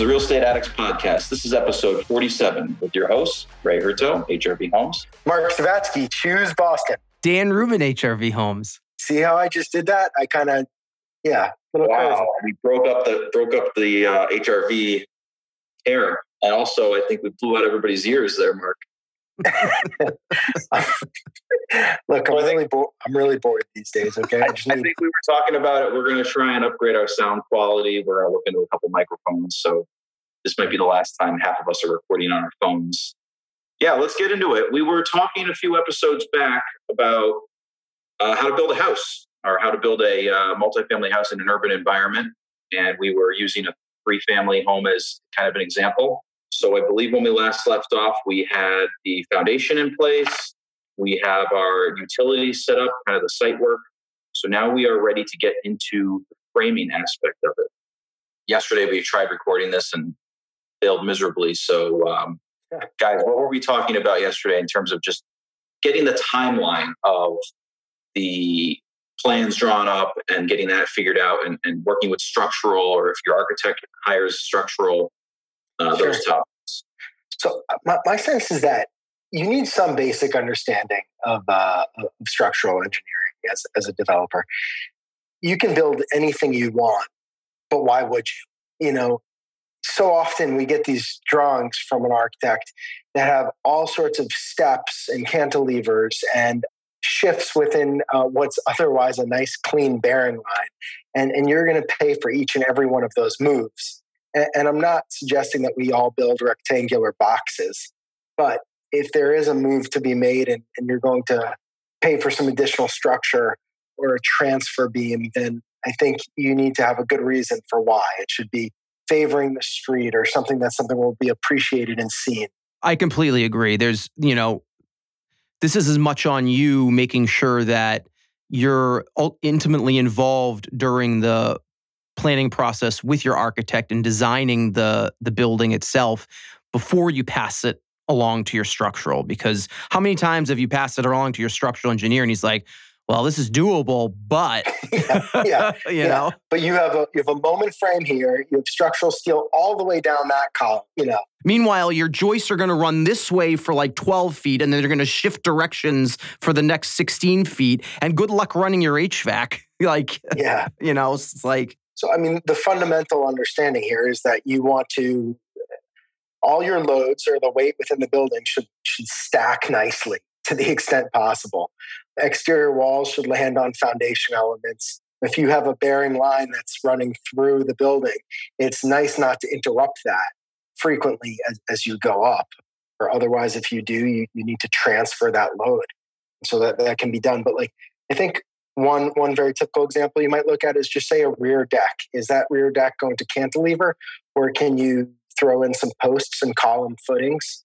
the Real Estate Addicts Podcast. This is episode 47 with your host, Ray Hurto, HRV Homes. Mark Stavatsky, choose Boston. Dan Rubin, HRV Homes. See how I just did that? I kind of, yeah, wow. Crazy. We broke up the broke up the uh, HRV hair, and also I think we blew out everybody's ears there, Mark. Look, I'm really bo- I'm really bored these days. Okay, I, I, need- I, think we were talking about it. We're going to try and upgrade our sound quality. We're going to look into a couple microphones. So this might be the last time half of us are recording on our phones. Yeah, let's get into it. We were talking a few episodes back about uh, how to build a house or how to build a uh, multifamily house in an urban environment, and we were using a three-family home as kind of an example. So I believe when we last left off, we had the foundation in place. We have our utilities set up, kind of the site work. So now we are ready to get into the framing aspect of it. Yesterday we tried recording this and failed miserably. So, um, guys, what were we talking about yesterday in terms of just getting the timeline of the plans drawn up and getting that figured out and, and working with structural or if your architect hires structural uh, sure. those topics. So uh, my, my sense is that you need some basic understanding of, uh, of structural engineering as, as a developer. You can build anything you want, but why would you? You know, so often we get these drawings from an architect that have all sorts of steps and cantilevers and shifts within uh, what's otherwise a nice clean bearing line and, and you're going to pay for each and every one of those moves and, and I'm not suggesting that we all build rectangular boxes, but if there is a move to be made and, and you're going to pay for some additional structure or a transfer beam, then I think you need to have a good reason for why. It should be favoring the street or something that something will be appreciated and seen. I completely agree. There's, you know, this is as much on you making sure that you're intimately involved during the planning process with your architect and designing the the building itself before you pass it along to your structural? Because how many times have you passed it along to your structural engineer and he's like well this is doable but yeah, yeah you yeah. know? But you have a you have a moment frame here. You have structural steel all the way down that column you know? Meanwhile your joists are going to run this way for like 12 feet and then they're going to shift directions for the next 16 feet and good luck running your hvac like yeah. you know it's like so, I mean, the fundamental understanding here is that you want to, all your loads or the weight within the building should, should stack nicely to the extent possible. Exterior walls should land on foundation elements. If you have a bearing line that's running through the building, it's nice not to interrupt that frequently as, as you go up. Or otherwise, if you do, you, you need to transfer that load. So that, that can be done. But like, I think one one very typical example you might look at is just say a rear deck. Is that rear deck going to cantilever, or can you throw in some posts and column footings?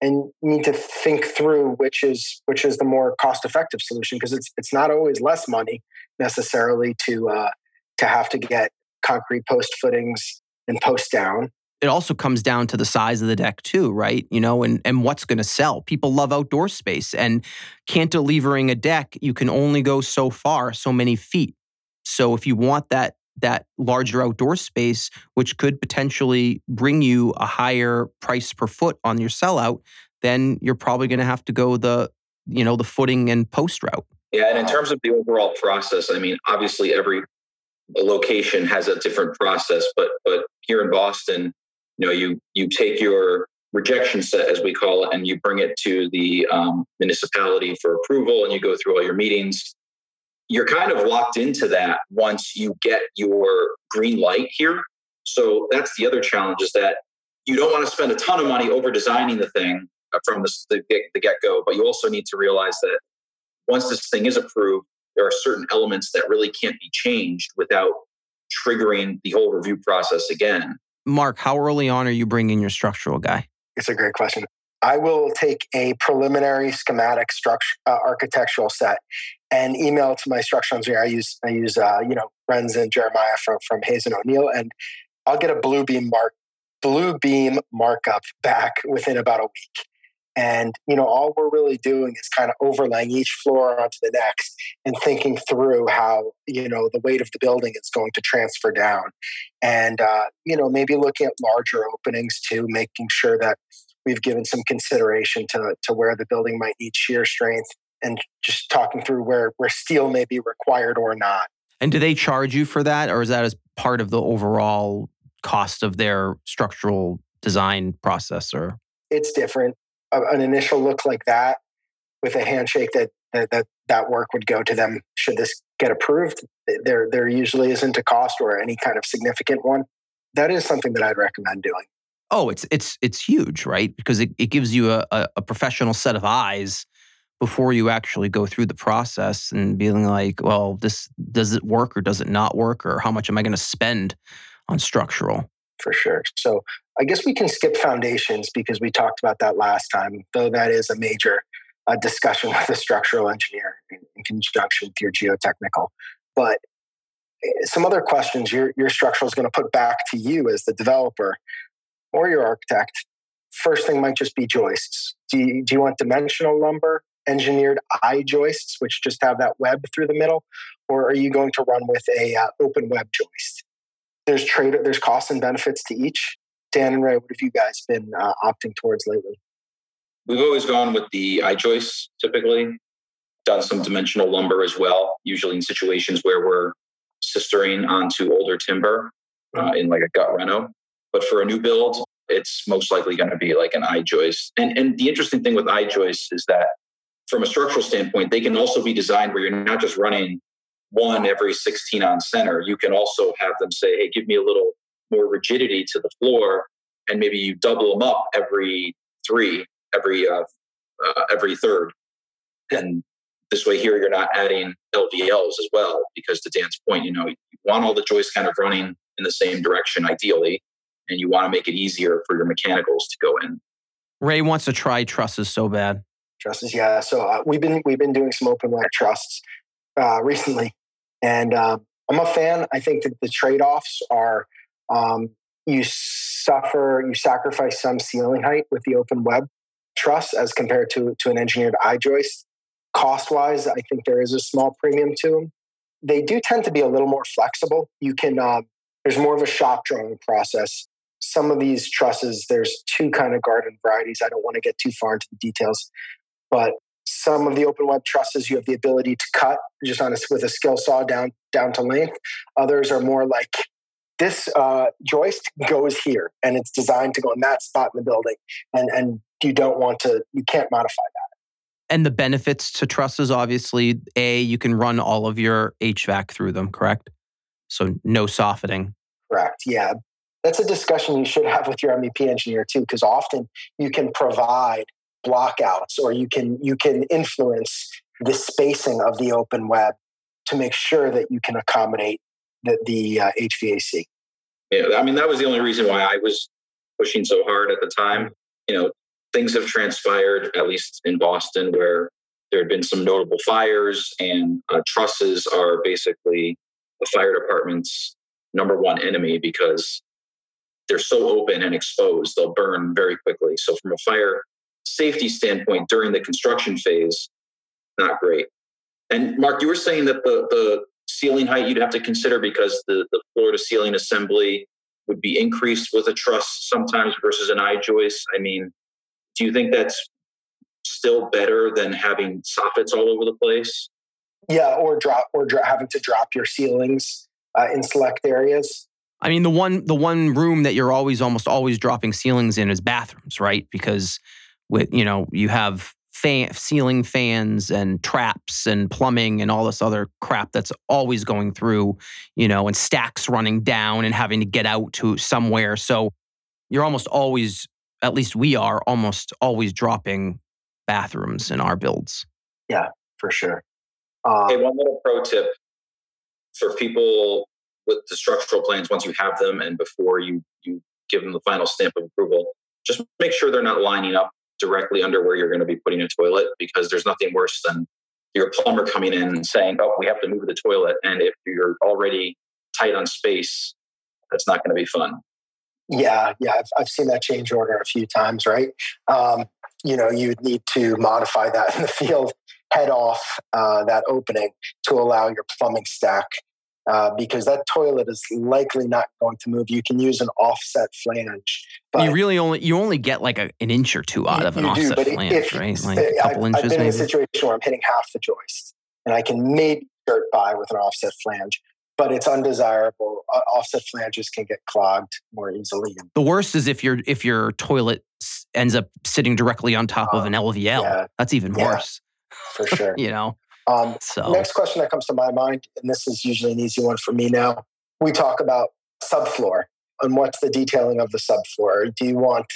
And you need to think through which is which is the more cost effective solution because it's it's not always less money necessarily to uh, to have to get concrete post footings and post down it also comes down to the size of the deck too, right? You know, and and what's going to sell. People love outdoor space, and cantilevering a deck, you can only go so far, so many feet. So if you want that that larger outdoor space, which could potentially bring you a higher price per foot on your sellout, then you're probably going to have to go the you know the footing and post route. Yeah, and in terms of the overall process, I mean, obviously every location has a different process, but but here in Boston, you know you you take your rejection set as we call it and you bring it to the um, municipality for approval and you go through all your meetings. You're kind of locked into that once you get your green light here. So that's the other challenge is that you don't want to spend a ton of money over designing the thing uh, from the, the, the get-go but you also need to realize that once this thing is approved there are certain elements that really can't be changed without triggering the whole review process again Mark, how early on are you bringing your structural guy? It's a great question. I will take a preliminary schematic structure uh, architectural set and email to my structural engineer. I use I use uh, you know Renz and Jeremiah from from Hayes and O'Neill, and I'll get a Bluebeam mark Bluebeam markup back within about a week. And, you know, all we're really doing is kind of overlaying each floor onto the next and thinking through how, you know, the weight of the building is going to transfer down. And, uh, you know, maybe looking at larger openings too, making sure that we've given some consideration to, to where the building might need shear strength and just talking through where, where steel may be required or not. And do they charge you for that, or is that as part of the overall cost of their structural design process? Or it's different an initial look like that with a handshake that, that that that work would go to them should this get approved. There there usually isn't a cost or any kind of significant one. That is something that i'd recommend doing. Oh it's it's it's huge right? Because it, it gives you a, a professional set of eyes before you actually go through the process and being like well this does it work or does it not work? Or how much am i going to spend on structural? For sure. So I guess we can skip foundations because we talked about that last time, though that is a major uh, discussion with a structural engineer in, in, conjunction with your geotechnical. But eh, some other questions your, your structural is going to put back to you as the developer or your architect. First thing might just be joists. Do you, do you want dimensional lumber, engineered I joists, which just have that web through the middle, or are you going to run with a uh, open web joist? There's trade, there's costs and benefits to each. Dan and Ray, what have you guys been uh, opting towards lately? We've always gone with the joists typically, done some dimensional lumber as well, usually in situations where we're sistering onto older timber uh, in like a gut reno. But for a new build, it's most likely going to be like an I joist. And, and the interesting thing with I joists is that from a structural standpoint, they can also be designed where you're not just running one every 16 on center. You can also have them say, hey, give me a little more rigidity to the floor, and maybe you double them up every three, every uh, uh, every third, and this way here you're not adding LVLs as well because to Dan's point, you know you want all the joists kind of running in the same direction ideally, and you want to make it easier for your mechanicals to go in. Ray wants to try trusses so bad. Trusses, yeah. So uh, we've been we've been doing some open web trusses uh, recently, and uh, I'm a fan. I think that the trade offs are um, you suffer, you sacrifice some ceiling height with the open web truss as compared to, to an engineered I joist. Cost wise, I think there is a small premium to them. They do tend to be a little more flexible. You can, uh, there's more of a shop drawing process. Some of these trusses, there's two kind of garden varieties. I don't want to get too far into the details, but some of the open web trusses you have the ability to cut just on a, with a skill saw down down to length. Others are more like this uh, joist goes here and it's designed to go in that spot in the building and and you don't want to you can't modify that. And the benefits to trusses obviously a you can run all of your hvac through them correct? So no soffitting. Correct yeah. That's a discussion you should have with your mep engineer too because often you can provide blockouts or you can you can influence the spacing of the open web to make sure that you can accommodate the, the uh, HVAC. Yeah, I mean that was the only reason why I was pushing so hard at the time. You know, things have transpired, at least in Boston, where there had been some notable fires, and uh, trusses are basically the fire department's number one enemy because they're so open and exposed; they'll burn very quickly. So, from a fire safety standpoint, during the construction phase, not great. And Mark, you were saying that the the ceiling height you'd have to consider because the, the floor to ceiling assembly would be increased with a truss sometimes versus an I joist. I mean, do you think that's still better than having soffits all over the place? Yeah, or drop or dro- having to drop your ceilings uh, in select areas. I mean, the one the one room that you're always almost always dropping ceilings in is bathrooms, right? Because with you know you have fan, ceiling fans and traps and plumbing and all this other crap that's always going through, you know, and stacks running down and having to get out to somewhere. So you're almost always, at least we are almost always dropping bathrooms in our builds. Yeah, for sure. Um, hey, one little pro tip for people with the structural plans once you have them and before you you give them the final stamp of approval just make sure they're not lining up directly under where you're going to be putting a toilet because there's nothing worse than your plumber coming in and saying, "Oh, we have to move the toilet," and if you're already tight on space, that's not going to be fun. Yeah, yeah, I've, I've seen that change order a few times, right? Um, you know, you need to modify that in the field, head off uh, that opening to allow your plumbing stack uh, because that toilet is likely not going to move. You can use an offset flange. But you really only you only get like a, an inch or two out of an offset do, flange, if, right? Like a couple I've, inches. I've been maybe? in a situation where I'm hitting half the joist, and I can maybe skirt by with an offset flange. But it's undesirable. Uh, offset flanges can get clogged more easily. The worst is if your if your toilet ends up sitting directly on top uh, of an LVL. Yeah, That's even yeah, worse. For sure. you know. Um, so. Next question that comes to my mind, and this is usually an easy one for me now. We talk about subfloor and what's the detailing of the subfloor. Do you want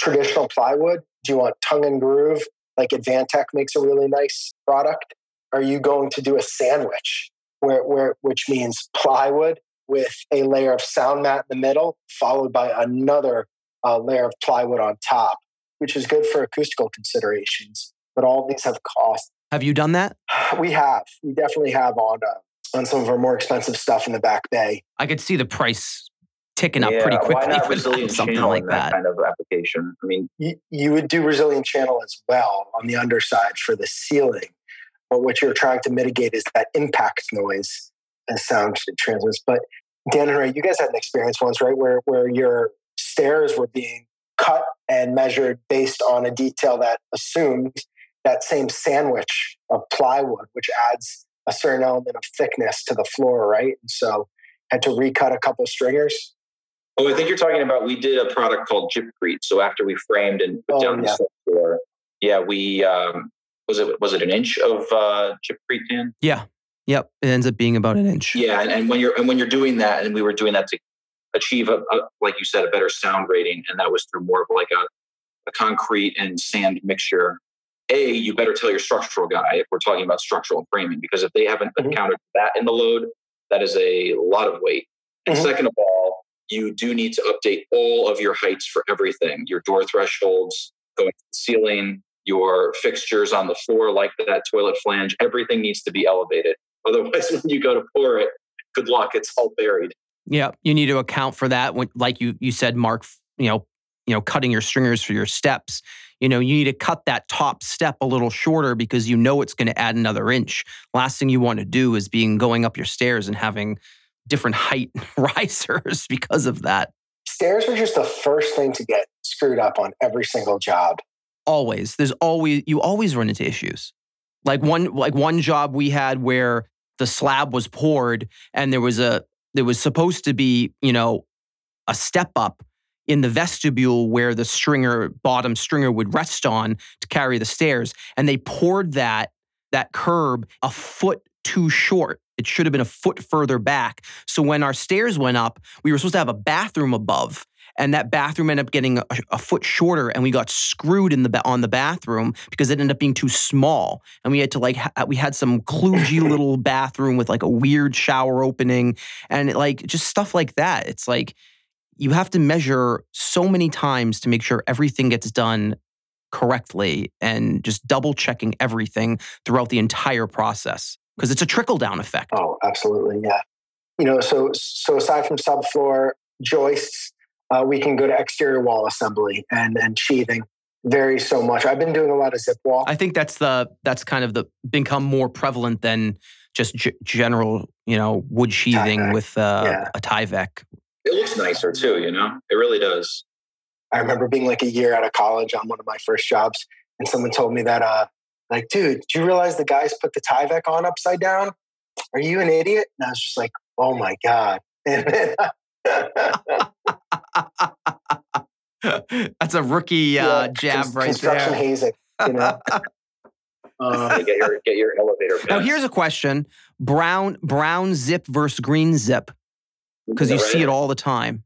traditional plywood? Do you want tongue and groove like Advantech makes a really nice product? Are you going to do a sandwich where, where which means plywood with a layer of sound mat in the middle, followed by another uh, layer of plywood on top, which is good for acoustical considerations. But all these have cost have you done that? We have. We definitely have on uh, on some of our more expensive stuff in the back bay. I could see the price ticking up yeah, pretty quickly why not resilient something like that, that, kind of application. I mean, you, you would do resilient channel as well on the underside for the ceiling, but what you're trying to mitigate is that impact noise and sound transmits. But Dan and Ray, you guys had an experience once, right, where where your stairs were being cut and measured based on a detail that assumed that same sandwich of plywood, which adds a certain element of thickness to the floor, right? And so had to recut a couple stringers. Oh, I think you're talking about we did a product called Gypcrete. So after we framed and put oh, down yeah. the floor, yeah, we um, was it was it an inch of uh, Gypcrete, Dan? Yeah, yep. It ends up being about an inch. Yeah, and, and when you're and when you're doing that, and we were doing that to achieve a, a like you said a better sound rating, and that was through more of like a, a concrete and sand mixture a, you better tell your structural guy if we're talking about structural framing, because if they haven't mm-hmm. accounted for that in the load, that is a lot of weight. And mm-hmm. second of all, you do need to update all of your heights for everything your door thresholds, going to the ceiling, your fixtures on the floor, like that toilet flange. Everything needs to be elevated. Otherwise, when you go to pour it, good luck, it's all buried. Yeah, you need to account for that. When, like you you said, Mark, you know, you know, cutting your stringers for your steps you know, you need to cut that top step a little shorter because you know it's going to add another inch. Last thing you want to do is being going up your stairs and having different height risers because of that. Stairs are just the first thing to get screwed up on every single job. Always. There's always you always run into issues. Like one like one job we had where the slab was poured and there was a there was supposed to be, you know, a step up in the vestibule where the stringer bottom stringer would rest on to carry the stairs and they poured that that curb a foot too short. It should have been a foot further back. So when our stairs went up we were supposed to have a bathroom above and that bathroom ended up getting a, a, foot shorter and we got screwed in the on the bathroom because it ended up being too small and we had to like ha- we had some kludgy little bathroom with like a weird shower opening and it, like just stuff like that. It's like you have to measure so many times to make sure everything gets done correctly and just double checking everything throughout the entire process because it's a trickle down effect. Oh, absolutely. Yeah. You know, so so aside from subfloor joists, uh, we can go to exterior wall assembly and and sheathing varies so much. I've been doing a lot of zip wall. I think that's the that's kind of the become more prevalent than just g- general, you know, wood sheathing Tyvek. with uh, yeah. a Tyvek it looks nicer too, you know? It really does. I remember being like a year out of college on one of my first jobs, and someone told me that, uh, like, dude, do you realize the guys put the Tyvek on upside down? Are you an idiot? And I was just like, oh my God. That's a rookie uh, yeah, jab right construction there. hazing, you know? Uh, get your get your elevator. Now here's a question: brown brown zip versus green zip because you see it all the time.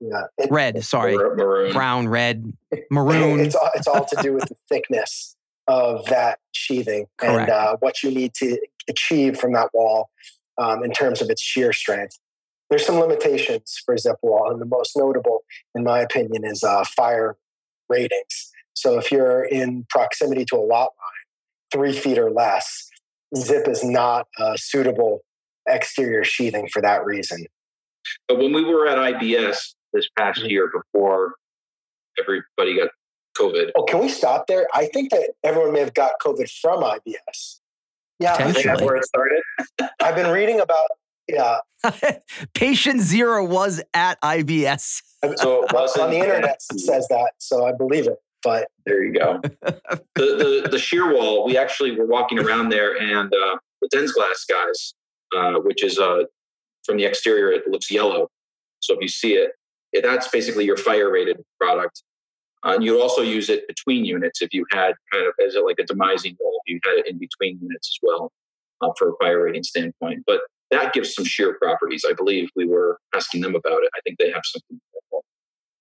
Yeah. It, red, sorry. Maroon. Brown, red, maroon. It's all, it's all to do with the thickness of that sheathing Correct. and uh, what you need to achieve from that wall um, in terms of its shear strength. There's some limitations for zip wall, and the most notable, in my opinion, is uh, fire ratings. So if you're in proximity to a lot line, three feet or less, zip is not a suitable exterior sheathing for that reason. But when we were at IBS, this past year before everybody got COVID. Oh, can we stop there? I think that everyone may have got COVID from IBS. Yeah, I think that's where it started. I've been reading about yeah. Patient zero was at IBS. So on the internet says that, so I believe it. But there you go. the, the, the shear wall. We actually were walking around there, and uh, the DensGlass guys, uh, which is uh, from the exterior, it looks yellow. So if you see it, it that's basically your fire rated product. Uh, and you also use it between units if you had kind of as a, like a demising wall, if you had it in between units as well uh, for a fire rating standpoint. But that gives some shear properties. I believe we were asking them about it. I think they have something.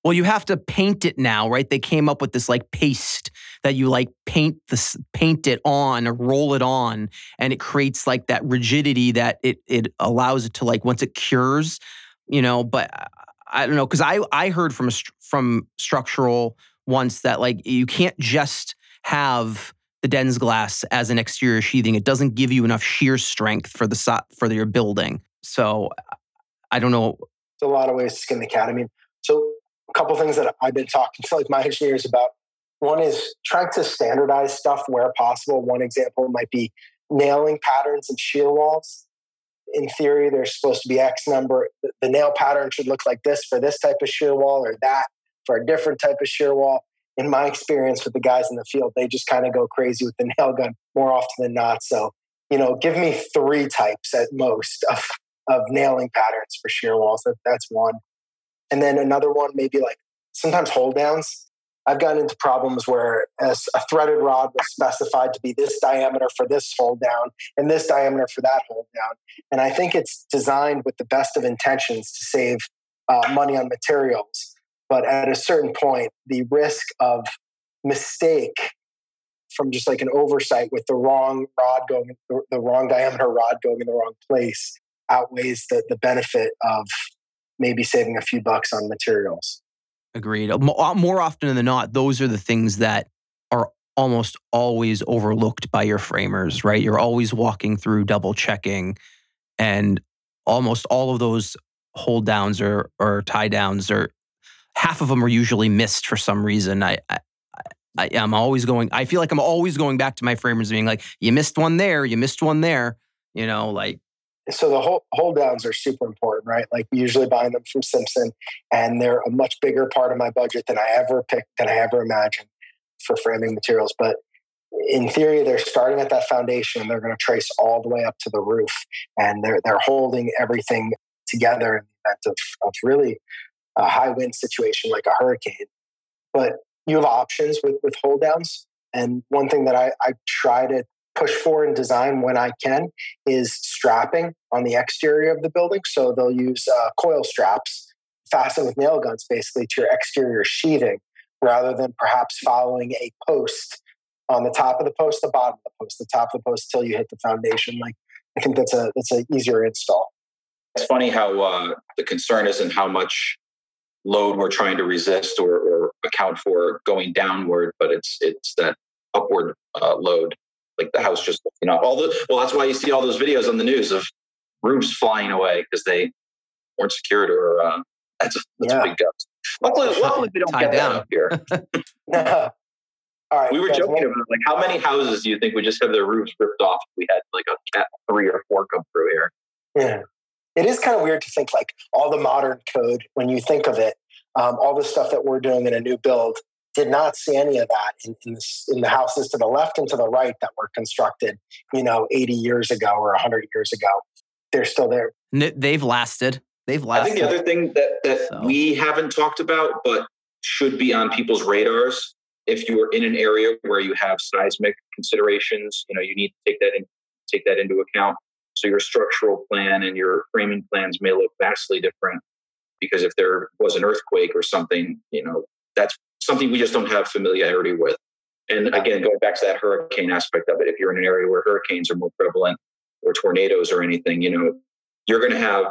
Well, you have to paint it now, right? They came up with this like paste that you like paint this paint it on or roll it on, and it creates like that rigidity that it it allows it to like once it cures, you know. But I don't know because I I heard from from structural once that like you can't just have the DensGlass as an exterior sheathing. It doesn't give you enough shear strength for the for your building. So I don't know. There's a lot of ways to skin the cat. I mean, so a couple things that I've been talking to like my engineers about. One is trying to standardize stuff where possible. One example might be nailing patterns and shear walls. In theory, there's supposed to be X number. The nail pattern should look like this for this type of shear wall or that for a different type of shear wall. In my experience with the guys in the field, they just kind of go crazy with the nail gun more often than not. So, you know, give me three types at most of, of nailing patterns for shear walls. That, that's one. And then another one, maybe like sometimes hold downs. I've gotten into problems where a threaded rod was specified to be this diameter for this hold down and this diameter for that hold down. And I think it's designed with the best of intentions to save uh, money on materials. But at a certain point, the risk of mistake from just like an oversight with the wrong rod going, the wrong diameter rod going in the wrong place outweighs the, the benefit of maybe saving a few bucks on materials. Agreed. Uh, more often than not, those are the things that are almost always overlooked by your framers, right? You're always walking through double checking, and almost all of those hold downs or, or tie downs are half of them are usually missed for some reason. I, I I, am always going. I feel like I'm always going back to my framers, being like, "You missed one there. You missed one there." You know, like. So the hold, hold downs are super important, right? Like usually buying them from Simpson, and they're a much bigger part of my budget than I ever picked, than I ever imagined for framing materials. But in theory, they're starting at that foundation. And they're going to trace all the way up to the roof, and they're they're holding everything together in the event of, of really a high wind situation like a hurricane. But you have options with, with hold downs. And one thing that I, I try to push for in design when I can is strapping on the exterior of the building. So they'll use uh, coil straps fastened with nail guns basically to your exterior sheathing rather than perhaps following a post on the top of the post, the bottom of the post, the top of the post till you hit the foundation. Like I think that's a that's an easier install. It's funny how uh, the concern isn't how much load we're trying to resist or, or account for going downward, but it's it's that upward uh, load, like the house just you know all the well. That's why you see all those videos on the news of roofs flying away because they weren't secured or uh, that's, a, that's yeah. a big gust. Luckily, luckily we don't get down. that up here. All right, we were joking about like how many houses do you think would just have their roofs ripped off if we had like a cat three or four come through here? Yeah it is kind of weird to think like all the modern code when you think of it um, all the stuff that we're doing in a new build did not see any of that in, in, this, in, the houses to the left and to the right that were constructed you know 80 years ago or 100 years ago. They're still there. They've lasted. They've lasted i think the other thing that, that so. we haven't talked about but should be on people's radars if you are in an area where you have seismic considerations you know you need to take that in take that into account. So your structural plan and your framing plans may look vastly different because if there was an earthquake or something, you know, that's something we just don't have familiarity with. And again, going back to that hurricane aspect of it, if you're in an area where hurricanes are more prevalent or tornadoes or anything, you know, you're going to have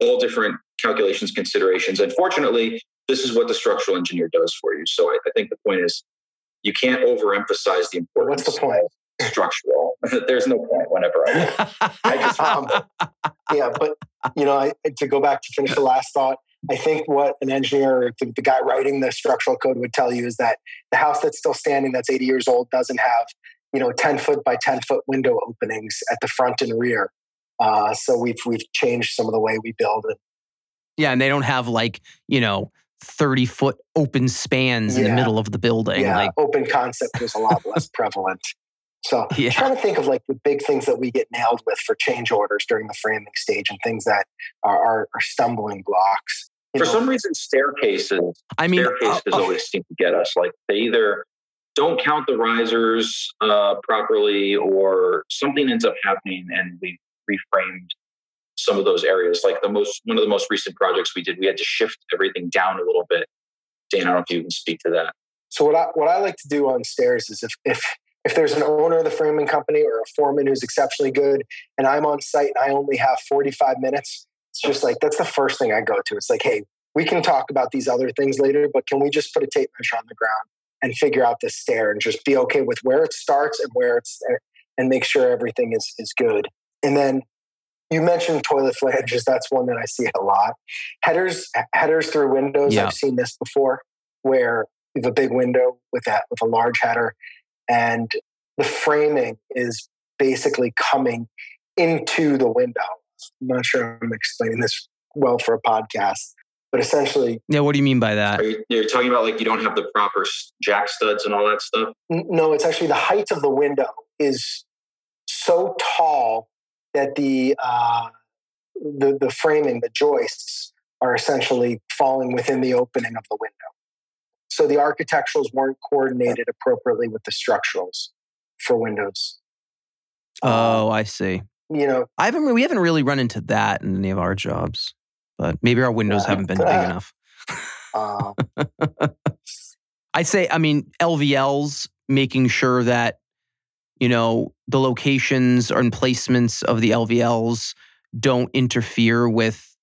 all different calculations, considerations. And fortunately, this is what the structural engineer does for you. So I, I think the point is you can't overemphasize the importance. What's the point? structural. There's no point whenever I, I just um, yeah, but you know, I, to go back to finish the last thought, I think what an engineer, the, the guy writing the structural code would tell you is that the house that's still standing, that's 80 years old, doesn't have, you know, 10 foot by 10 foot window openings at the front and rear. Uh, so we've we've changed some of the way we build it. Yeah, and they don't have like you know 30 foot open spans yeah. in the middle of the building. Yeah, like, open concept was a lot less prevalent. So yeah. trying to think of like the big things that we get nailed with for change orders during the framing stage and things that are, are, are stumbling blocks. You for know, some reason, staircases. I mean, staircases uh, uh, always seem to get us. Like they either don't count the risers uh, properly, or something ends up happening, and we reframed some of those areas. Like the most one of the most recent projects we did, we had to shift everything down a little bit. Dan, I don't know if you can speak to that. So what I what I like to do on stairs is if if if there's an owner of the framing company or a foreman who's exceptionally good and I'm on site and I only have 45 minutes, it's just like that's the first thing I go to. It's like, hey, we can talk about these other things later, but can we just put a tape measure on the ground and figure out this stair and just be okay with where it starts and where it's eh, and make sure everything is is good. And then you mentioned toilet flanges. That's one that I see a lot. Headers, headers through windows. Yeah. I've seen this before, where you have a big window with that with a large header, and the framing is basically coming into the window. I'm not sure I'm explaining this well for a podcast, but essentially, yeah. What do you mean by that? Are you, you're talking about like you don't have the proper jack studs and all that stuff. No, it's actually the height of the window is so tall that the uh, the the framing, the joists, are essentially falling within the opening of the window. So the architecturals weren't coordinated appropriately with the structurals for windows. Oh, um, I see. You know, I haven't. We haven't really run into that in any of our jobs, but maybe our windows yeah. haven't been big enough. uh, I say, I mean, LVLs making sure that you know, the locations and placements of the LVLs don't interfere with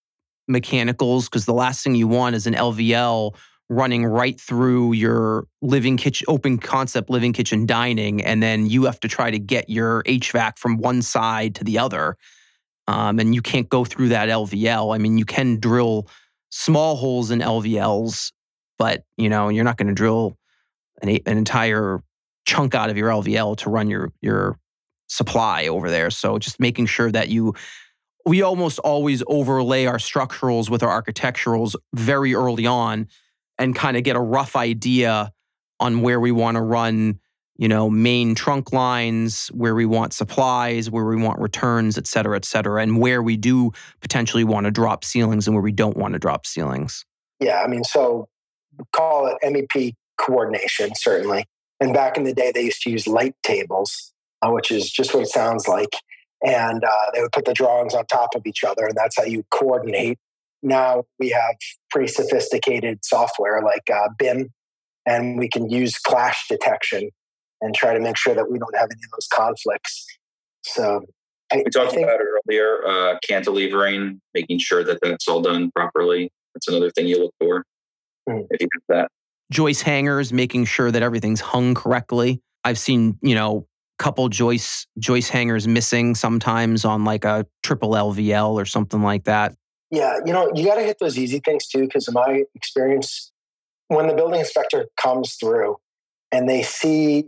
mechanicals because the last thing you want is an LVL running right through your living kitchen, open concept living kitchen dining, and then you have to try to get your HVAC from one side to the other. Um, and you can't go through that LVL. I mean, you can drill small holes in LVLs, but you know you're not going to drill an, an entire chunk out of your LVL to run your your supply over there. So just making sure that you we almost always overlay our structurals with our architecturals very early on and kind of get a rough idea on where we want to run, you know, main trunk lines, where we want supplies, where we want returns, et cetera, et cetera, and where we do potentially want to drop ceilings and where we don't want to drop ceilings. Yeah, I mean, so call it MEP coordination, certainly. And back in the day, they used to use light tables, uh, which is just what it sounds like. And uh, they would put the drawings on top of each other, and that's how you coordinate. Now we have pretty sophisticated software like uh, BIM, and we can use clash detection and try to make sure that we don't have any of those conflicts. So I, we talked think, about it earlier, uh, cantilevering, making sure that that's all done properly. That's another thing you look for mm. if you have that joist hangers, making sure that everything's hung correctly. I've seen, you know, couple joist joist hangers missing sometimes on like a triple LVL or something like that. Yeah, you know, you got to hit those easy things too because in my experience when the building inspector comes through and they see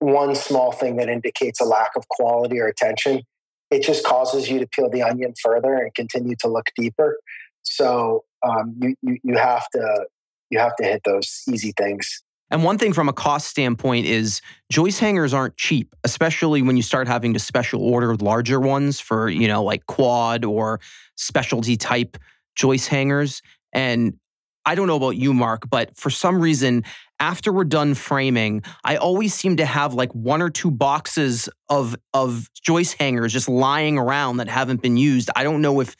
one small thing that indicates a lack of quality or attention, it just causes you to peel the onion further and continue to look deeper. So um, you, you you have to you have to hit those easy things. And one thing from a cost standpoint is joist hangers aren't cheap, especially when you start having to special order larger ones for, you know, like quad or specialty type joist hangers. And I don't know about you, Mark, but for some reason, after we're done framing, I always seem to have like one or two boxes of of joist hangers just lying around that haven't been used. I don't know if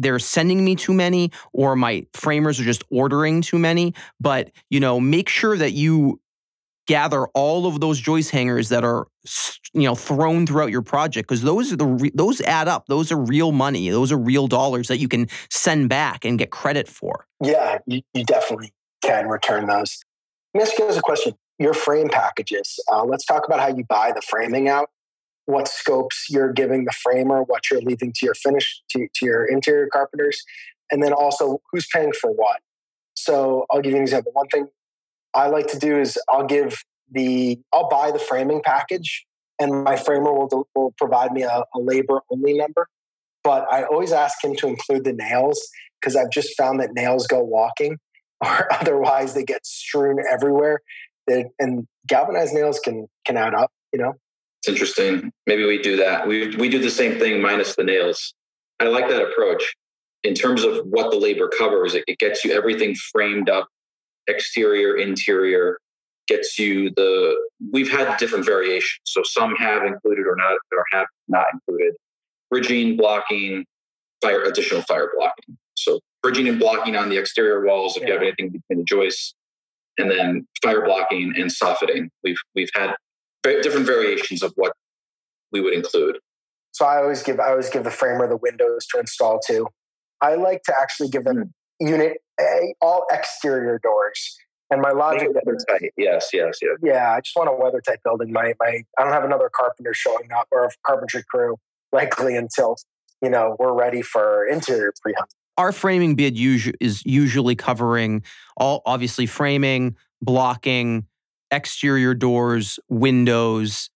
they're sending me too many or my framers are just ordering too many. But, you know, make sure that you gather all of those joist hangers that are you know thrown throughout your project because those are the re- those add up. Those are real money. Those are real dollars that you can send back and get credit for. Yeah you, you definitely can return those. Let me ask you a question. Your frame packages uh, let's talk about how you buy the framing out what scopes you're giving the framer, what you're leaving to your finish to, to your interior carpenters, and then also who's paying for what. So I'll give you an example. One thing I like to do is I'll give the I'll buy the framing package, and my framer will will provide me a, a labor only number. But I always ask him to include the nails because I've just found that nails go walking, or otherwise they get strewn everywhere. and galvanized nails can can add up, you know. It's interesting. Maybe we do that. We we do the same thing minus the nails. I like that approach. In terms of what the labor covers, it, it gets you everything framed up, exterior, interior, gets you the we've had different variations. So some have included or not or have not included bridging, blocking, fire additional fire blocking. So bridging and blocking on the exterior walls if yeah. you have anything between the joists, and then fire blocking and soffitting. We've we've had different variations of what we would include. So I always give I always give the framer the windows to install too. I like to actually give them hmm. unit A, all exterior doors. And my logic weather tight. Yes, yes, yes. Yeah, I just want a weather tight building. My my I don't have another carpenter showing up or a carpentry crew likely until you know we're ready for interior pre Our framing bid usu- is usually covering all obviously framing, blocking, exterior doors, windows,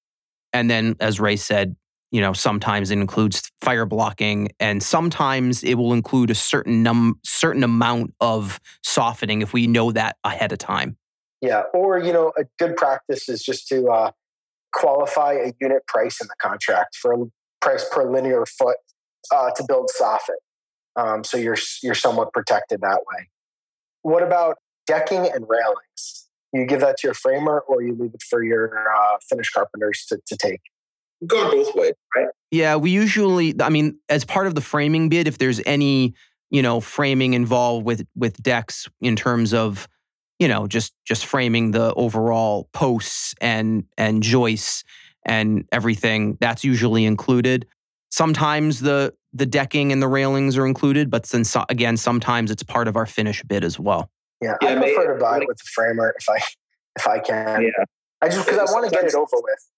and then as Ray said, you know, sometimes it includes fire blocking, and sometimes it will include a certain num certain amount of soffitting if we know that ahead of time. Yeah, or you know, a good practice is just to uh, qualify a unit price in the contract for a price per linear foot uh, to build soffit, um, so you're you're somewhat protected that way. What about decking and railings? You give that to your framer, or you leave it for your uh, finish carpenters to, to take going both ways, right? Yeah, we usually, I mean, as part of the framing bid, if there's any, you know, framing involved with with decks in terms of, you know, just just framing the overall posts and and joists and everything, that's usually included. Sometimes the the decking and the railings are included, but since again, sometimes it's part of our finish bid as well. Yeah, yeah I prefer to buy it with the framer if I if I can. Yeah, I just because I want to get it over with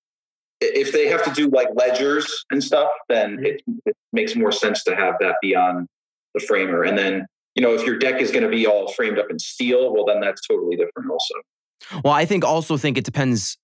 if they have to do like ledgers and stuff, then mm-hmm. it, it, makes more sense to have that be on the framer. And then, you know, if your deck is going to be all framed up in steel, well, then that's totally different also. Well, I think also think it depends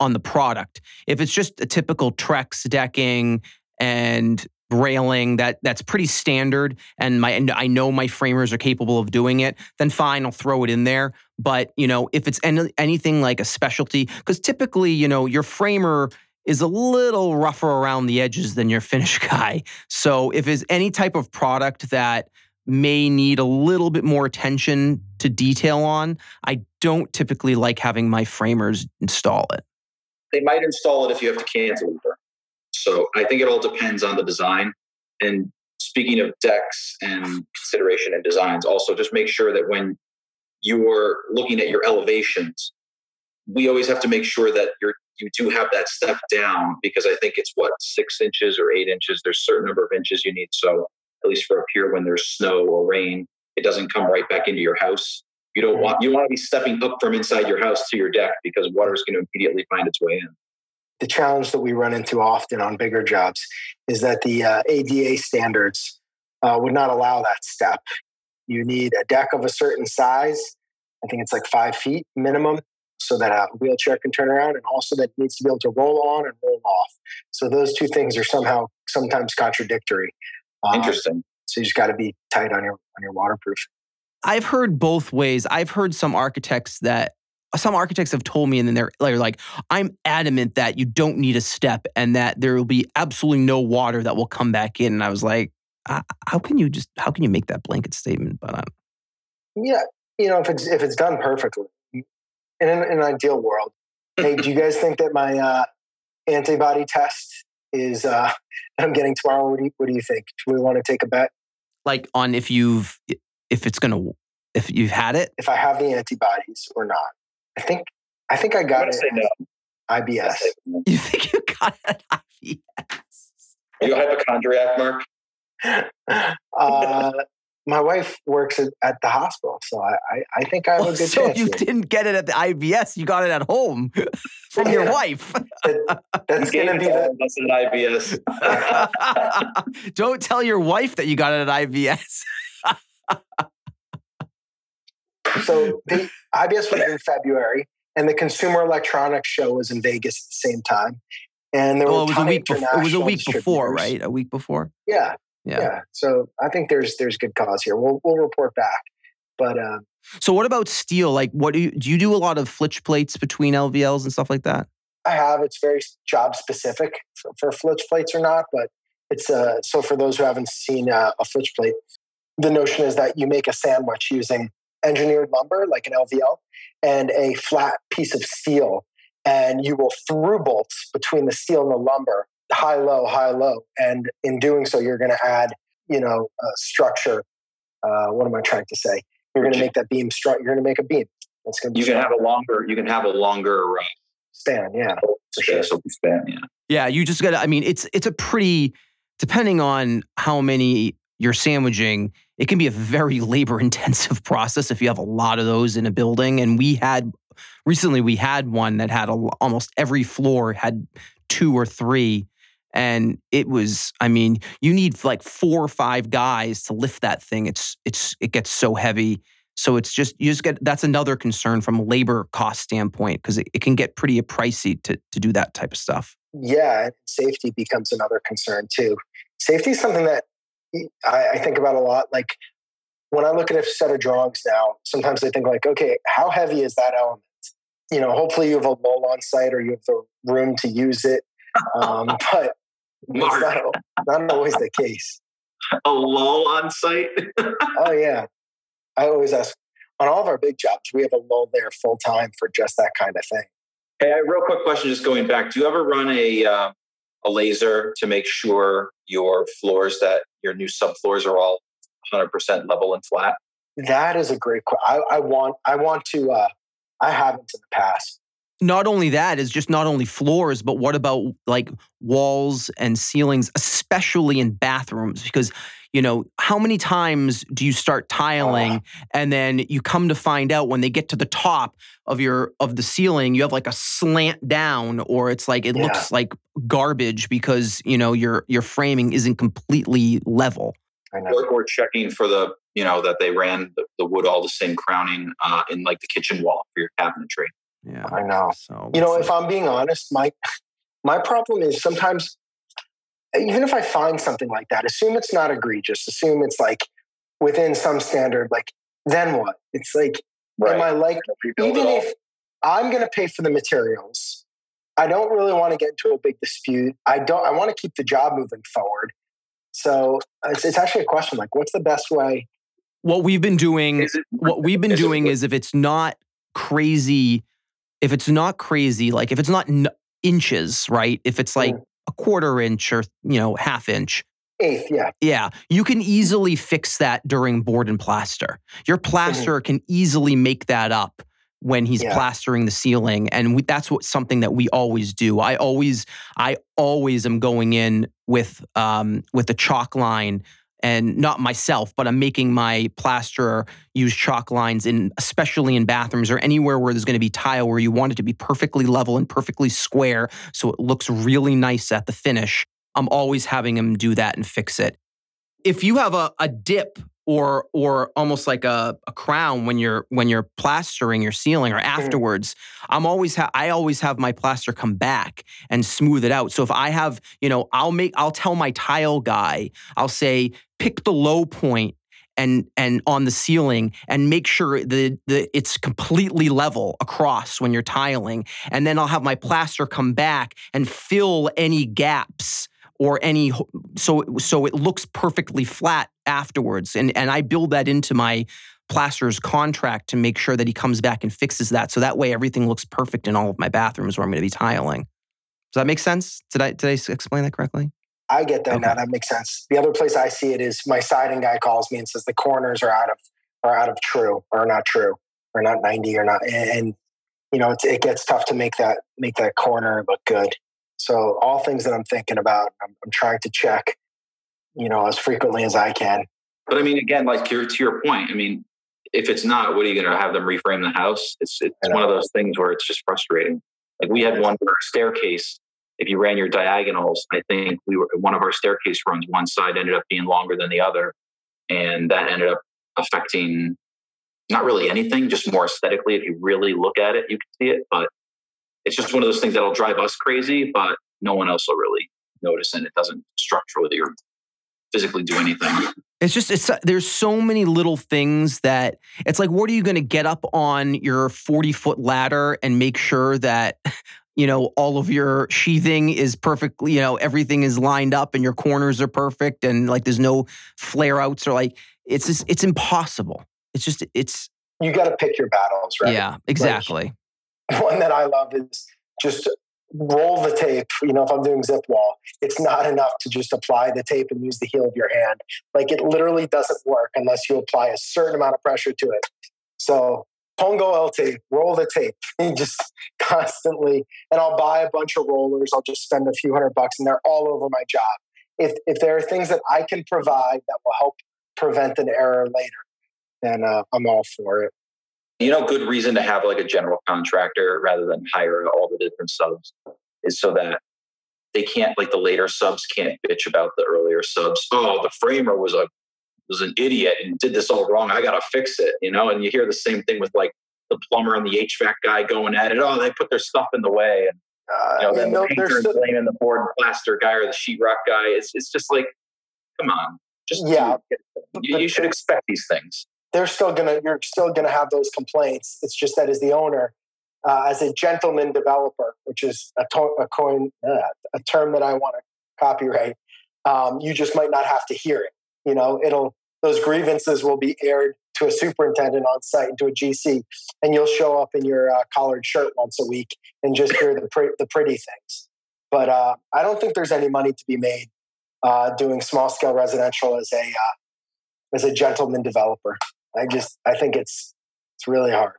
on the product. If it's just a typical Trex decking and railing that that's pretty standard and my and I know my framers are capable of doing it, then fine, I'll throw it in there. But, you know, if it's any, anything like a specialty cuz typically, you know, your framer is a little rougher around the edges than your finish guy. So if it's any type of product that may need a little bit more attention to detail on, I don't typically like having my framers install it. They might install it if you have to cantilever. So I think it all depends on the design. And speaking of decks and consideration and designs, also just make sure that when you're looking at your elevations, we always have to make sure that you're you do have that step down because I think it's what six inches or eight inches. There's a certain number of inches you need. So at least for up here, when there's snow or rain, it doesn't come right back into your house. You don't mm-hmm. want you want to be stepping up from inside your house to your deck because water is going to immediately find its way in the challenge that we run into often on bigger jobs is that the uh, ADA standards uh, would not allow that step. You need a deck of a certain size. I think it's like five feet minimum, so that a wheelchair can turn around, and also that needs to be able to roll on and roll off. So those two things are somehow sometimes contradictory. Um, Interesting. So you just got to be tight on your on your waterproof. I've heard both ways. I've heard some architects that some architects have told me, and then they're, they're like, I'm adamant that you don't need a step and that there will be absolutely no water that will come back in. And I was like, how can you just, how can you make that blanket statement? But um, yeah, you know, if it's, if it's done perfectly in an, in an ideal world, hey, do you guys think that my uh, antibody test is, uh, I'm getting tomorrow? What do, you, what do you think? Do we want to take a bet? Like on if you've, if it's going to, if you've had it? If I have the antibodies or not. I think I think I got it. Say no. IBS. You think you got it IBS? Are you a hypochondriac, Mark? uh, my wife works at, at, the hospital, so I, I, I think I have a good so chance. you here. didn't get it at the IBS; you got it at home from yeah. your wife. That, that's going to be the, that's an IBS. Don't tell your wife that you got it at IBS. so the IBS was in February, and the Consumer Electronics Show was in Vegas at the same time. And there well, were it was a week before. It was a week before, right? A week before. Yeah, yeah, yeah. So I think there's there's good cause here. We'll we'll report back. But uh, so what about steel? Like, what do you do? You do a lot of flitch plates between LVLs and stuff like that? I have. It's very job specific for, for flitch plates or not, but it's uh, so for those who haven't seen uh, a flitch plate, the notion is that you make a sandwich using engineered lumber like an LVL and a flat piece of steel, and you will through bolts between the steel and the lumber, high low, high low, and in doing so, you're going to add you know structure. Uh, what am I trying to say? You're going to make that beam strong. You're going to make a beam. It's going to you can have a longer. You can have a longer uh, span. Yeah, for sure. So span. Yeah. Yeah, you just got to. I mean, it's it's a pretty depending on how many you're sandwiching. It can be a very labor intensive process if you have a lot of those in a building. And we had recently we had one that had a, almost every floor had two or three and it was i mean you need like four or five guys to lift that thing it's it's it gets so heavy so it's just you just get that's another concern from a labor cost standpoint because it, it can get pretty pricey to to do that type of stuff yeah safety becomes another concern too safety is something that I, I think about a lot like when i look at a set of drawings now sometimes i think like okay how heavy is that element you know hopefully you have a lull on site or you have the room to use it um, but Mark. Not, not always the case. A lull on site? oh, yeah. I always ask on all of our big jobs, we have a lull there full time for just that kind of thing. Hey, real quick question just going back. Do you ever run a, uh, a laser to make sure your floors that your new subfloors are all 100% level and flat? That is a great question. I, I want I want to uh, I haven't in the past not only that is just not only floors but what about like walls and ceilings especially in bathrooms because you know how many times do you start tiling and then you come to find out when they get to the top of your of the ceiling you have like a slant down or it's like it yeah. looks like garbage because you know your your framing isn't completely level. Or, or checking for the you know that they ran the, the wood all the same crowning uh, in like the kitchen wall for your cabinetry. Yeah, I know. So you know, if I'm being honest, my my problem is sometimes even if I find something like that, assume it's not egregious. Assume it's like within some standard. Like then what? It's like, right. am I like even if I'm going to pay for the materials? I don't really want to get into a big dispute. I don't. I want to keep the job moving forward. So it's, it's actually a question like, what's the best way? What we've been doing, it, what we've been doing is if it's not crazy if it's not crazy, like if it's not n- inches, right? If it's like hmm. A quarter inch or, you know, half inch. Eighth, yeah. Yeah. You can easily fix that during board and plaster. Your mm-hmm. plaster mm-hmm. can easily make that up when he's yeah. plastering the ceiling and we, that's what something that we always do i always i always am going in with um with the chalk line and not myself, but I'm making my plasterer use chalk lines in, especially in bathrooms or anywhere where there's going to be tile where you want it to be perfectly level and perfectly square, so it looks really nice at the finish. I'm always having him do that and fix it. If you have a, a dip or or almost like a, a crown when you're when you're plastering your ceiling or mm-hmm. afterwards i'm always ha- i always have my plaster come back and smooth it out so if i have you know i'll make i'll tell my tile guy i'll say pick the low point and and on the ceiling and make sure that the, it's completely level across when you're tiling and then i'll have my plaster come back and fill any gaps or any so so it looks perfectly flat afterwards and and I build that into my plaster's contract to make sure that he comes back and fixes that so that way everything looks perfect in all of my bathrooms where I'm going to be tiling. Does that make sense? Did I did I explain that correctly? I get that okay. now. That makes sense. The other place I see it is my siding guy calls me and says the corners are out of are out of true or not true or not 90 or not and, and you know it gets tough to make that make that corner look good so all things that I'm thinking about, I'm, I'm trying to check, you know, as frequently as I can. But I mean, again, like to, to your point, I mean, if it's not, what are you going to have them reframe the house? It's it's one of those things where it's just frustrating. Like we had one staircase. If you ran your diagonals, I think we were one of our staircase runs. One side ended up being longer than the other, and that ended up affecting not really anything, just more aesthetically. If you really look at it, you can see it. But it's just one of those things that'll drive us crazy, but no one else will really notice, and it doesn't structurally or physically do anything. It's just it's there's so many little things that it's like what are you going to get up on your 40 foot ladder and make sure that you know all of your sheathing is perfectly you know everything is lined up and your corners are perfect and like there's no flare outs or like it's just it's impossible. It's just it's you got to pick your battles right? Yeah exactly. like, one that i love is just roll the tape you know if i'm doing zip wall it's not enough to just apply the tape and use the heel of your hand like it literally doesn't work unless you apply a certain amount of pressure to it so Pongo LT, roll the tape. And just constantly, and I'll buy a bunch of rollers. I'll just spend a few hundred bucks and they're all over my job. If, if there are things that I can provide that will help prevent an error later, then uh, I'm all for it. You know, good reason to have like a general contractor rather than hire all the different subs is so that they can't, like the later subs can't bitch about the earlier subs. Oh, the framer was a was an idiot and did this all wrong. I got to fix it, you know. And you hear the same thing with like the plumber and the HVAC guy going at it. Oh, they put their stuff in the way, and uh, you know, then the painter still, blaming the board plaster guy or the sheetrock guy. It's it's just like, come on, just yeah. You, you should expect these things. They're still gonna. You're still gonna have those complaints. It's just that as the owner, uh, as a gentleman developer, which is a, to- a coin, uh, a term that I want to copyright, um, you just might not have to hear it you know it'll those grievances will be aired to a superintendent on site and to a GC, and you'll show up in your uh, collared shirt once a week and just hear the pre- the pretty things. But uh, I don't think there's any money to be made uh, doing small scale residential as a uh, as a gentleman developer. I just I think it's it's really hard.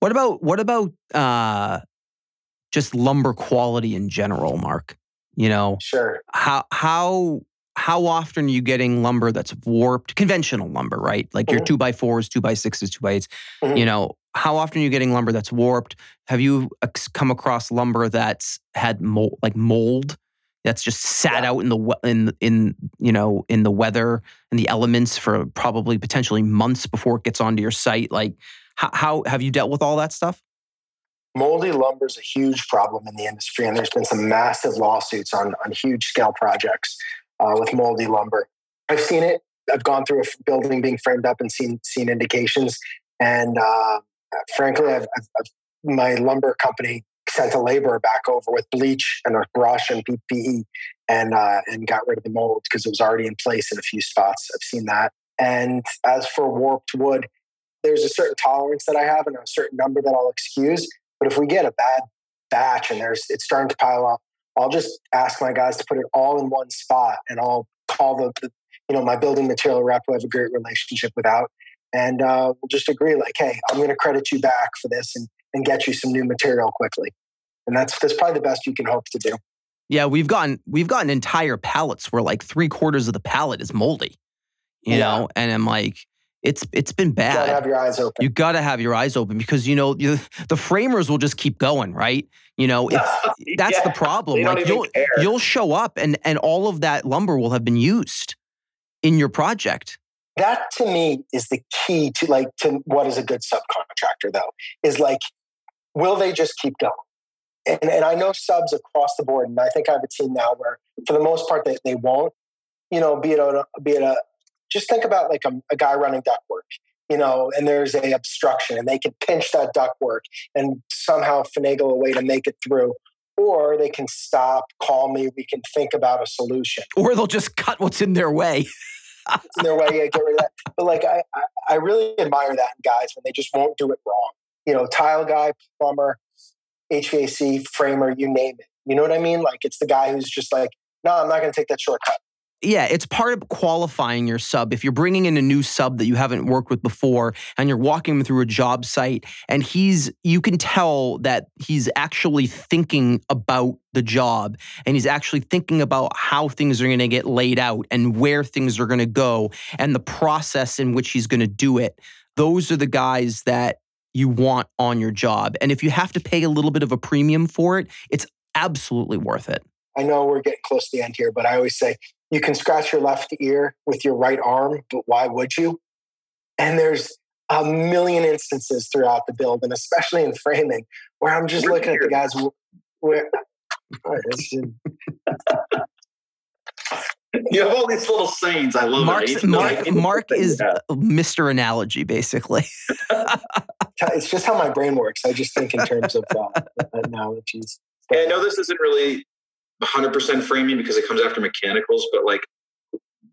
What about what about uh, just lumber quality in general, Mark? You know, sure. How how how often are you getting lumber that's warped, conventional lumber, right? Like mm-hmm. your two by fours, two by sixes, two by 8s mm-hmm. You know, how often are you getting lumber that's warped? Have you come across lumber that's had mold, like mold that's just sat yeah. out in the in in you know in the weather and the elements for probably potentially months before it gets onto your site? Like, how, how have you dealt with all that stuff? Moldy lumber is a huge problem in the industry, and there's been some massive lawsuits on on huge scale projects uh, with moldy lumber. I've seen it. I've gone through a building being framed up and seen seen indications. And uh, frankly, I've, I've, my lumber company sent a laborer back over with bleach and a brush and PPE and uh, and got rid of the mold because it was already in place in a few spots. I've seen that. And as for warped wood, there's a certain tolerance that I have and a certain number that I'll excuse. But if we get a bad batch and there's it's starting to pile up, I'll just ask my guys to put it all in one spot and I'll call the, the you know, my building material rep who I have a great relationship with out. And uh, we'll just agree like, hey, I'm going to credit you back for this and, and get you some new material quickly. And that's, that's probably the best you can hope to do. Yeah, we've gotten we've gotten entire pallets where like three quarters of the pallet is moldy, you yeah. know, and I'm like, it's it's been bad. You gotta have your eyes open. You gotta have your eyes open because you know you, the framers will just keep going, right? You know, if that's yeah, the problem. Like you'll care. you'll show up and and all of that lumber will have been used in your project. That to me is the key to like to what is a good subcontractor though is like will they just keep going? And, and I know subs across the board, and I think I have a team now where for the most part they, they won't. You know, be it a be it a just think about like a, a guy running ductwork you know, and there's a obstruction and they can pinch that ductwork and somehow finagle a way to make it through. Or they can stop, call me, we can think about a solution. Or they'll just cut what's in their way. in their way, yeah, get rid of that. But like I, I, I really admire that in guys when they just won't do it wrong. You know, tile guy, plumber, HVAC, framer, you name it. You know what I mean? Like it's the guy who's just like, no, I'm not going to take that shortcut yeah, it's part of qualifying your sub. If you're bringing in a new sub that you haven't worked with before and you're walking him through a job site and he's, you can tell that he's actually thinking about the job and he's actually thinking about how things are going to get laid out and where things are going to go and the process in which he's going to do it. Those are the guys that you want on your job. And if you have to pay a little bit of a premium for it, it's absolutely worth it. I know we're getting close to the end here, but I always say you can scratch your left ear with your right arm, but why would you? And there's a million instances throughout the build, and especially in framing, where I'm just looking at the guys where. Oh, you have all these little sayings. I love Mark's, it. Mark, Mark is Mr. Analogy, basically. it's just how my brain works. I just think in terms of uh, analogies. Yeah, I know this isn't really 100% framing because it comes after mechanicals, but like,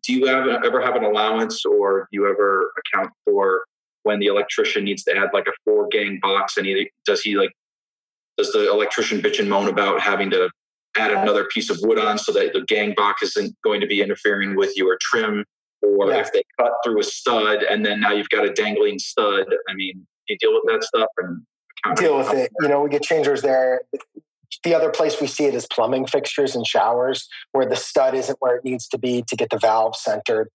do you have, ever have an allowance or do you ever account for when the electrician needs to add like a four gang box and he, does he like, does the electrician bitch and moan about having to add another piece of wood on so that the gang box isn't going to be interfering with your trim or yeah. if they cut through a stud and then now you've got a dangling stud i mean you deal with that stuff and deal with it you know we get changers there the other place we see it is plumbing fixtures and showers where the stud isn't where it needs to be to get the valve centered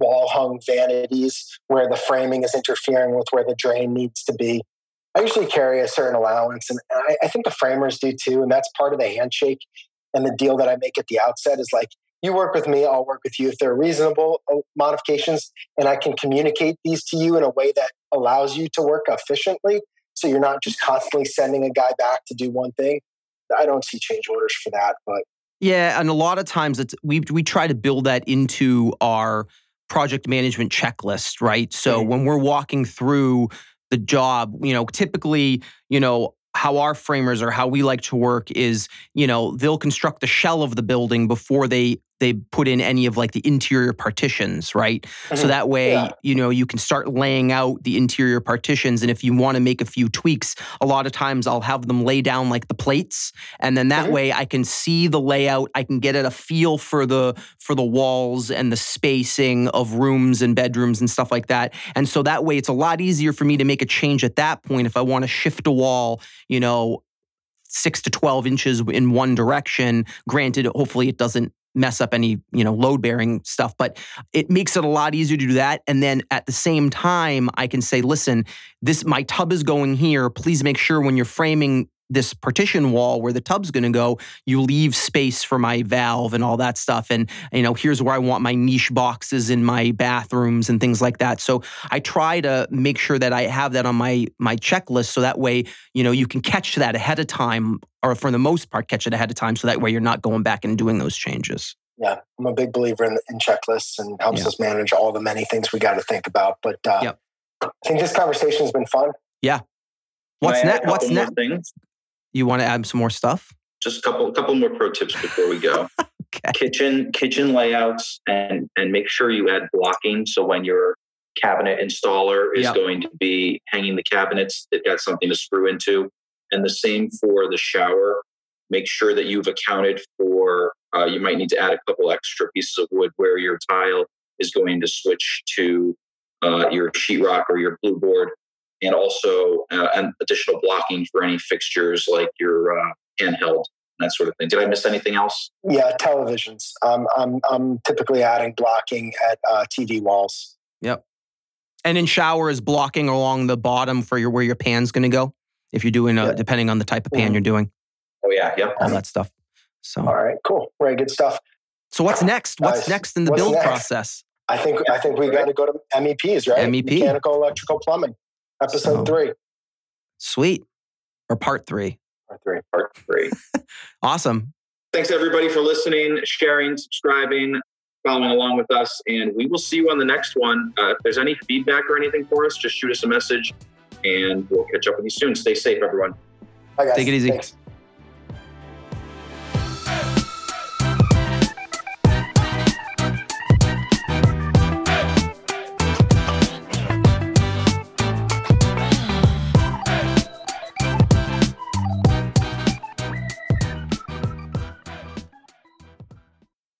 wall hung vanities where the framing is interfering with where the drain needs to be I usually carry a certain allowance, and I, I think the framers do too. And that's part of the handshake and the deal that I make at the outset is like, you work with me, I'll work with you. If there are reasonable uh, modifications and I can communicate these to you in a way that allows you to work efficiently, so you're not just constantly sending a guy back to do one thing, I don't see change orders for that. But yeah, and a lot of times it's we we try to build that into our project management checklist, right? So mm-hmm. when we're walking through the job, you know, typically, you know, how our framers or how we like to work is, you know, they'll construct the shell of the building before they they put in any of like the interior partitions, right? Mm-hmm. So that way, yeah. you know, you can start laying out the interior partitions. And if you want to make a few tweaks, a lot of times I'll have them lay down like the plates. And then that mm-hmm. way I can see the layout. I can get at a feel for the for the walls and the spacing of rooms and bedrooms and stuff like that. And so that way it's a lot easier for me to make a change at that point if I want to shift a wall, you know, six to 12 inches in one direction. Granted, hopefully it doesn't mess up any you know load bearing stuff but it makes it a lot easier to do that. And then at the same time i can say listen this my tub is going here. Please make sure when you're framing this partition wall where the tub's going to go you leave space for my valve and all that stuff and you know here's where i want my niche boxes in my bathrooms and things like that so i try to make sure that i have that on my my checklist so that way you know you can catch that ahead of time or for the most part catch it ahead of time so that way you're not going back and doing those changes yeah i'm a big believer in, in checklists and helps yeah. us manage all the many things we got to think about but uh, yep. i think this conversation has been fun yeah What's next? What's next? You want to add some more stuff? Just a couple couple more pro tips before we go. okay. Kitchen kitchen layouts and and make sure you add blocking so when your cabinet installer is yep. going to be hanging the cabinets, they've got something to screw into. And the same for the shower. Make sure that you've accounted for. Uh, you might need to add a couple extra pieces of wood where your tile is going to switch to uh, your sheetrock or your blue board and also uh, an additional blocking for any fixtures like your uh, handheld that sort of thing. Did I miss anything else? Yeah, televisions. Um, I'm I'm typically adding blocking at uh, TV walls. Yep. And in shower is blocking along the bottom for your where your pan's going to go. If you're doing, a, depending on the type of pan mm-hmm. you're doing. Oh yeah, yep. All that stuff. So. All right, cool. Very good stuff. So what's next? What's Guys, next in the build next? process? I think I think we got to go to MEPs, right? MEP, mechanical, electrical, plumbing episode so, three. Sweet. Or part three. Part three. Part three. awesome. Thanks everybody for listening, sharing, subscribing, following along with us, and we will see you on the next one. Uh, if there's any feedback or anything for us, just shoot us a message, and we'll catch up with you soon. Stay safe, everyone. Bye, guys. Take it easy. Thanks.